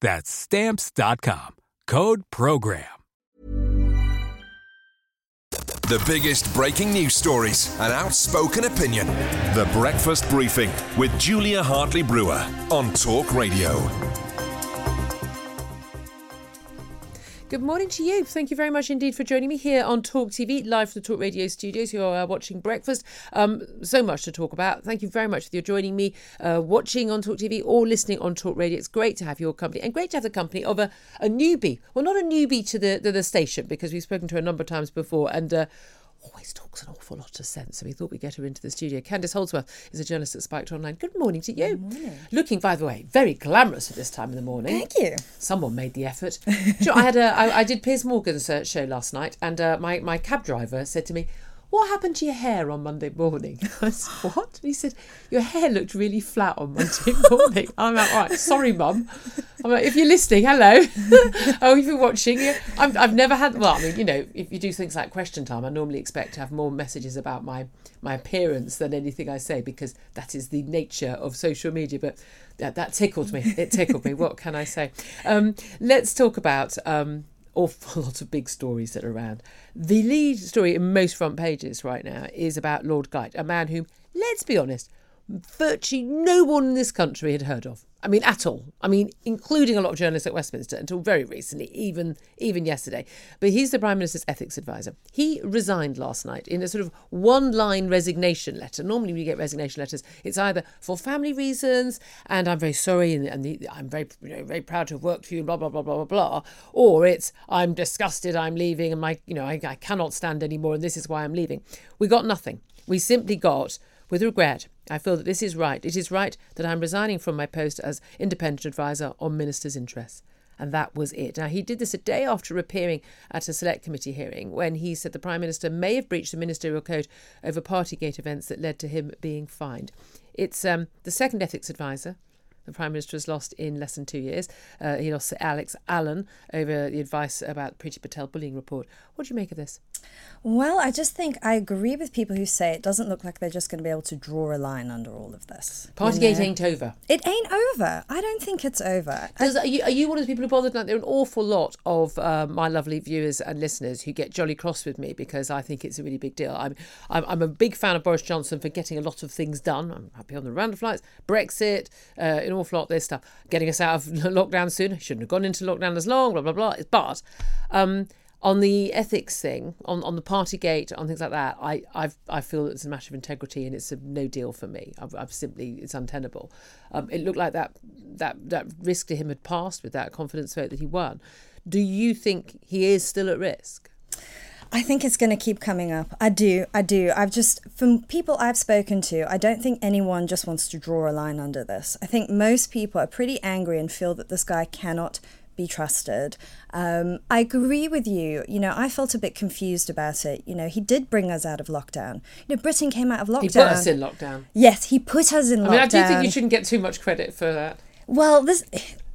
That's stamps.com. Code program. The biggest breaking news stories and outspoken opinion. The Breakfast Briefing with Julia Hartley Brewer on Talk Radio. Good morning to you. Thank you very much indeed for joining me here on Talk TV, live from the Talk Radio studios. You are watching Breakfast. Um, so much to talk about. Thank you very much for your joining me, uh, watching on Talk TV or listening on Talk Radio. It's great to have your company and great to have the company of a, a newbie. Well, not a newbie to the, the, the station because we've spoken to her a number of times before and uh, always talks an awful lot of sense. So we thought we'd get her into the studio. Candice Holdsworth is a journalist at Spiked Online. Good morning to you. morning. Looking, by the way, very glamorous at this time of the morning. Thank you. Someone made the effort. Know, I had a, I, I did Piers Morgan's uh, show last night, and uh, my my cab driver said to me, "What happened to your hair on Monday morning?" I said, "What?" He said, "Your hair looked really flat on Monday morning." I'm like, "All right, sorry, mum." I'm like, "If you're listening, hello. oh, if you're watching. I'm, I've never had. Well, I mean, you know, if you do things like Question Time, I normally expect to have more messages about my my appearance than anything I say because that is the nature of social media. But that, that tickled me. It tickled me. What can I say? Um, let's talk about. Um, awful lot of big stories that are around. The lead story in most front pages right now is about Lord Geidt, a man whom, let's be honest, virtually no one in this country had heard of. I mean, at all. I mean, including a lot of journalists at Westminster until very recently, even even yesterday. But he's the Prime Minister's ethics advisor. He resigned last night in a sort of one-line resignation letter. Normally, when you get resignation letters, it's either for family reasons, and I'm very sorry, and, and the, I'm very you know very proud to have worked for you, blah blah blah blah blah blah, or it's I'm disgusted, I'm leaving, and my you know I, I cannot stand anymore, and this is why I'm leaving. We got nothing. We simply got with regret, I feel that this is right. It is right that I'm resigning from my post as independent advisor on ministers' interests. And that was it. Now, he did this a day after appearing at a select committee hearing when he said the Prime Minister may have breached the ministerial code over Partygate events that led to him being fined. It's um, the second ethics advisor the Prime Minister has lost in less than two years. Uh, he lost Alex Allan over the advice about Priti Patel bullying report. What do you make of this? Well, I just think I agree with people who say it doesn't look like they're just going to be able to draw a line under all of this. Partygate You know? ain't over. It ain't over. I don't think it's over. I- are, you, are you one of the people who bothered? Like, there are an awful lot of uh, my lovely viewers and listeners who get jolly cross with me because I think it's a really big deal. I'm, I'm, I'm a big fan of Boris Johnson for getting a lot of things done. I'm happy on the Rwanda flights, Brexit, uh, an awful lot of this stuff, getting us out of lockdown soon. Shouldn't have gone into lockdown as long, blah, blah, blah. But um, on the ethics thing, on, on the party gate, on things like that, I I've, I feel it's a matter of integrity and it's a no deal for me. I've, I've simply it's untenable. Um, it looked like that that that risk to him had passed with that confidence vote that he won. Do you think he is still at risk? I think it's going to keep coming up. I do. I do. I've just, from people I've spoken to, I don't think anyone just wants to draw a line under this. I think most people are pretty angry and feel that this guy cannot be trusted. Um, I agree with you. You know, I felt a bit confused about it. You know, he did bring us out of lockdown. You know, Britain came out of lockdown. He put us in lockdown. Yes, he put us in I lockdown. mean, I do think you shouldn't get too much credit for that. Well, this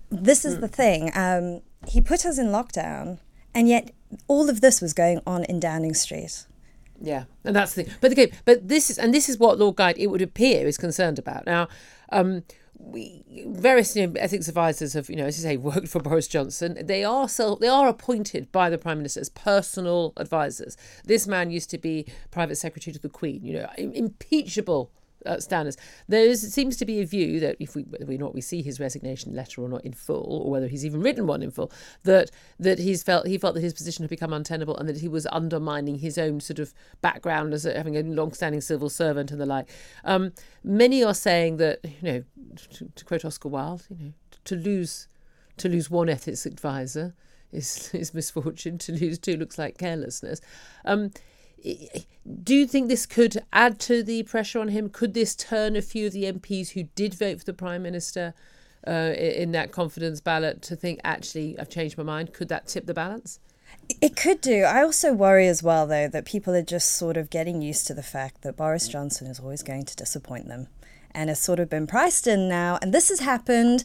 this is the thing. Um, he put us in lockdown, and yet all of this was going on in Downing Street. Yeah, and that's the thing. But again, but this is and this is what Lord Geidt, it would appear, is concerned about. Now, um, we various you know, ethics advisors have, you know, as you say, worked for Boris Johnson. They are self, they are appointed by the Prime Minister as personal advisors. This man used to be private secretary to the Queen. You know, impeachable uh, standards. There seems to be a view that if we whether or not we see his resignation letter or not in full, or whether he's even written one in full, that that he's felt he felt that his position had become untenable and that he was undermining his own sort of background as having a long-standing civil servant and the like. Um, many are saying that you know, to, to quote Oscar Wilde, you know, to lose to lose one ethics advisor is is misfortune. To lose two looks like carelessness. Um, do you think this could add to the pressure on him? Could this turn a few of the MPs who did vote for the Prime Minister uh, in that confidence ballot to think, actually, I've changed my mind? Could that tip the balance? It could do. I also worry as well, though, that people are just sort of getting used to the fact that Boris Johnson is always going to disappoint them and has sort of been priced in now. And this has happened.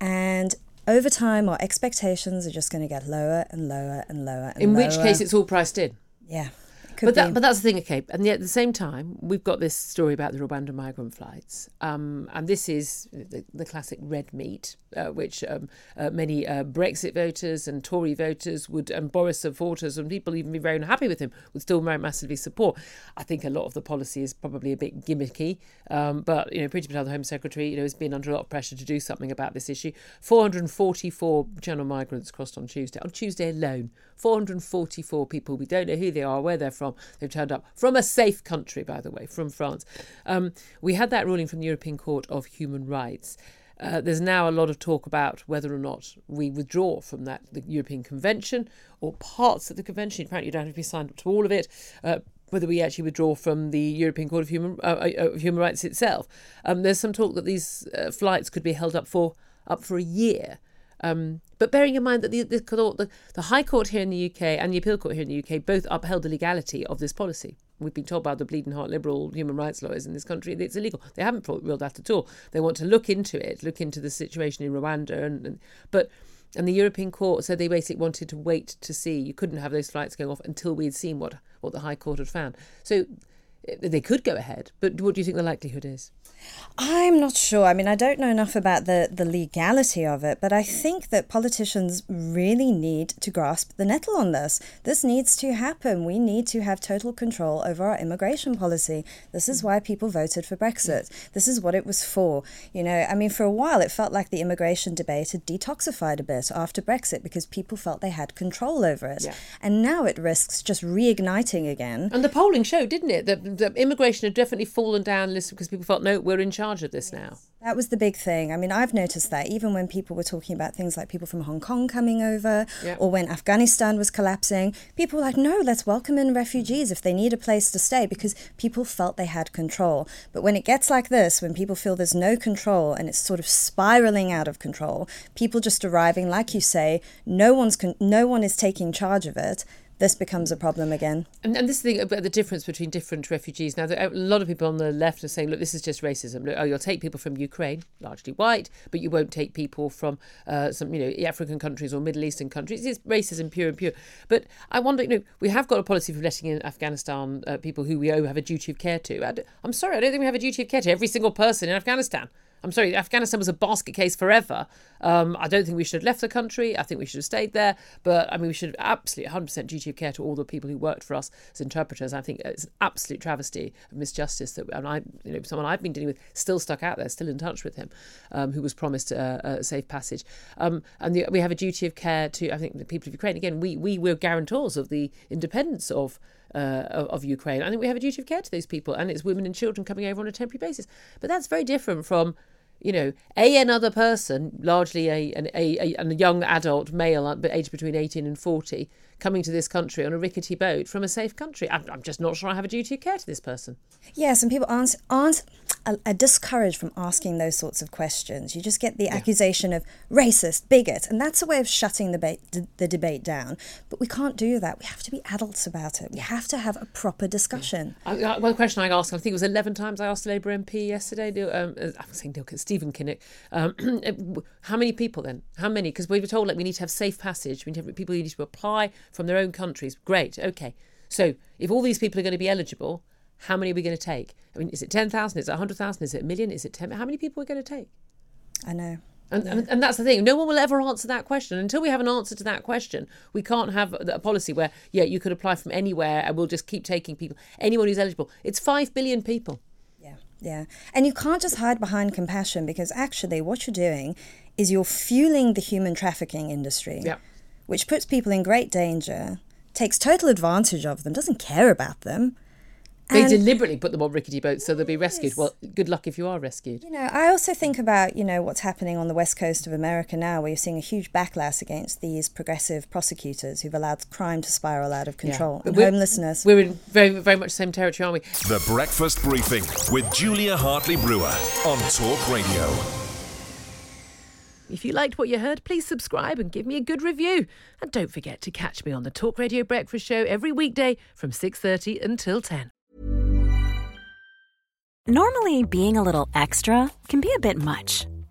And over time, our expectations are just going to get lower and lower and lower. And in lower. which case, it's all priced in. Yeah. Could but that, but that's the thing, okay. And yet at the same time, we've got this story about the Rwanda migrant flights, um, and this is the, the classic red meat, uh, which um, uh, many uh, Brexit voters and Tory voters would, and Boris supporters, and people even be very unhappy with him, would still very massively support. I think a lot of the policy is probably a bit gimmicky, um, but you know, Priti Patel, the Home Secretary, you know, has been under a lot of pressure to do something about this issue. 444 general migrants crossed on Tuesday. On Tuesday alone, 444 people. We don't know who they are, where they're from. They've turned up from a safe country, by the way, from France. Um, we had that ruling from the European Court of Human Rights. Uh, there's now a lot of talk about whether or not we withdraw from that the European Convention or parts of the convention. Apparently, you don't have to be signed up to all of it. Uh, whether we actually withdraw from the European Court of Human uh, uh Human Rights itself. Um, there's some talk that these uh, flights could be held up for up for a year. Um, but bearing in mind that the, the, the, the, High Court here in the UK and the Appeal Court here in the UK both upheld the legality of this policy. We've been told by the bleeding heart liberal human rights lawyers in this country that it's illegal. They haven't ruled that at all. They want to look into it, look into the situation in Rwanda, and, and but and the European Court said they basically wanted to wait to see. You couldn't have those flights going off until we'd seen what what the High Court had found. So they could go ahead, but what do you think the likelihood is? I'm not sure. I mean, I don't know enough about the, the legality of it, but I think that politicians really need to grasp the nettle on this. This needs to happen. We need to have total control over our immigration policy. This is why people voted for Brexit. This is what it was for. You know, I mean, for a while it felt like the immigration debate had detoxified a bit after Brexit because people felt they had control over it. Yeah. And now it risks just reigniting again. And the polling showed, didn't it, that, that um, immigration had definitely fallen down list because people felt, no, we're in charge of this now. That was the big thing. I mean, I've noticed that even when people were talking about things like people from Hong Kong coming over yep. or when Afghanistan was collapsing, people were like, no, let's welcome in refugees if they need a place to stay because people felt they had control. But when it gets like this, when people feel there's no control and it's sort of spiraling out of control, people just arriving, like you say, no one's con- no one is taking charge of it this becomes a problem again. And, and this thing about the difference between different refugees. Now, a lot of people on the left are saying, look, this is just racism. Look, oh, you'll take people from Ukraine, largely white, but you won't take people from uh, some, you know, African countries or Middle Eastern countries. It's racism pure and pure. But I wonder, you know, we have got a policy for letting in Afghanistan uh, people who we owe have a duty of care to. I'm sorry, I don't think we have a duty of care to every single person in Afghanistan. I'm sorry, Afghanistan was a basket case forever. Um, I don't think we should have left the country. I think we should have stayed there. But I mean, we should have absolutely 100% duty of care to all the people who worked for us as interpreters. I think it's an absolute travesty of misjustice that, and I, you know, someone I've been dealing with still stuck out there, still in touch with him, um, who was promised a, a safe passage. Um, and the, we have a duty of care to, I think, the people of Ukraine. Again, we, we were guarantors of the independence of uh, of, Ukraine. I think we have a duty of care to those people, and it's women and children coming over on a temporary basis. But that's very different from you know, a another person, largely a an a, a, a young adult male, uh, but aged between eighteen and forty, coming to this country on a rickety boat from a safe country. I'm, I'm just not sure I have a duty of care to this person. Yes, and people aren't aren't are discouraged from asking those sorts of questions. You just get the yeah. accusation of racist, bigot, and that's a way of shutting the, ba- the debate down. But we can't do that. We have to be adults about it. We have to have a proper discussion. Yeah. I, one question I asked, I think it was 11 times I asked a Labour MP yesterday, um, uh, I'm saying Stephen Kinnock, um, how many people then? How many? Because we were told like we need to have safe passage, we need to have people who need to apply from their own countries. Great, okay. So if all these people are going to be eligible, how many are we going to take? I mean, is it 10,000? Is it 100,000? Is it a million? Is it 10? How many people are we going to take? I know. And, yeah. and, and, that's the thing. No one will ever answer that question. Until we have an answer to that question, we can't have a policy where, yeah, you could apply from anywhere and we'll just keep taking people, anyone who's eligible. It's 5 billion people. Yeah, yeah. And you can't just hide behind compassion because actually what you're doing is you're fueling the human trafficking industry, yeah. Which puts people in great danger, takes total advantage of them, doesn't care about them they and, deliberately put them on rickety boats so they'll be rescued. Well, good luck if you are rescued. You know, I also think about, you know, what's happening on the west coast of America now, where you're seeing a huge backlash against these progressive prosecutors who've allowed crime to spiral out of control yeah. and we're, homelessness. We're in very, very much the same territory, aren't we? The Breakfast Briefing with Julia Hartley Brewer on Talk Radio. If you liked what you heard, please subscribe and give me a good review. And don't forget to catch me on the Talk Radio Breakfast Show every weekday from 6:30 until 10. Normally, being a little extra can be a bit much,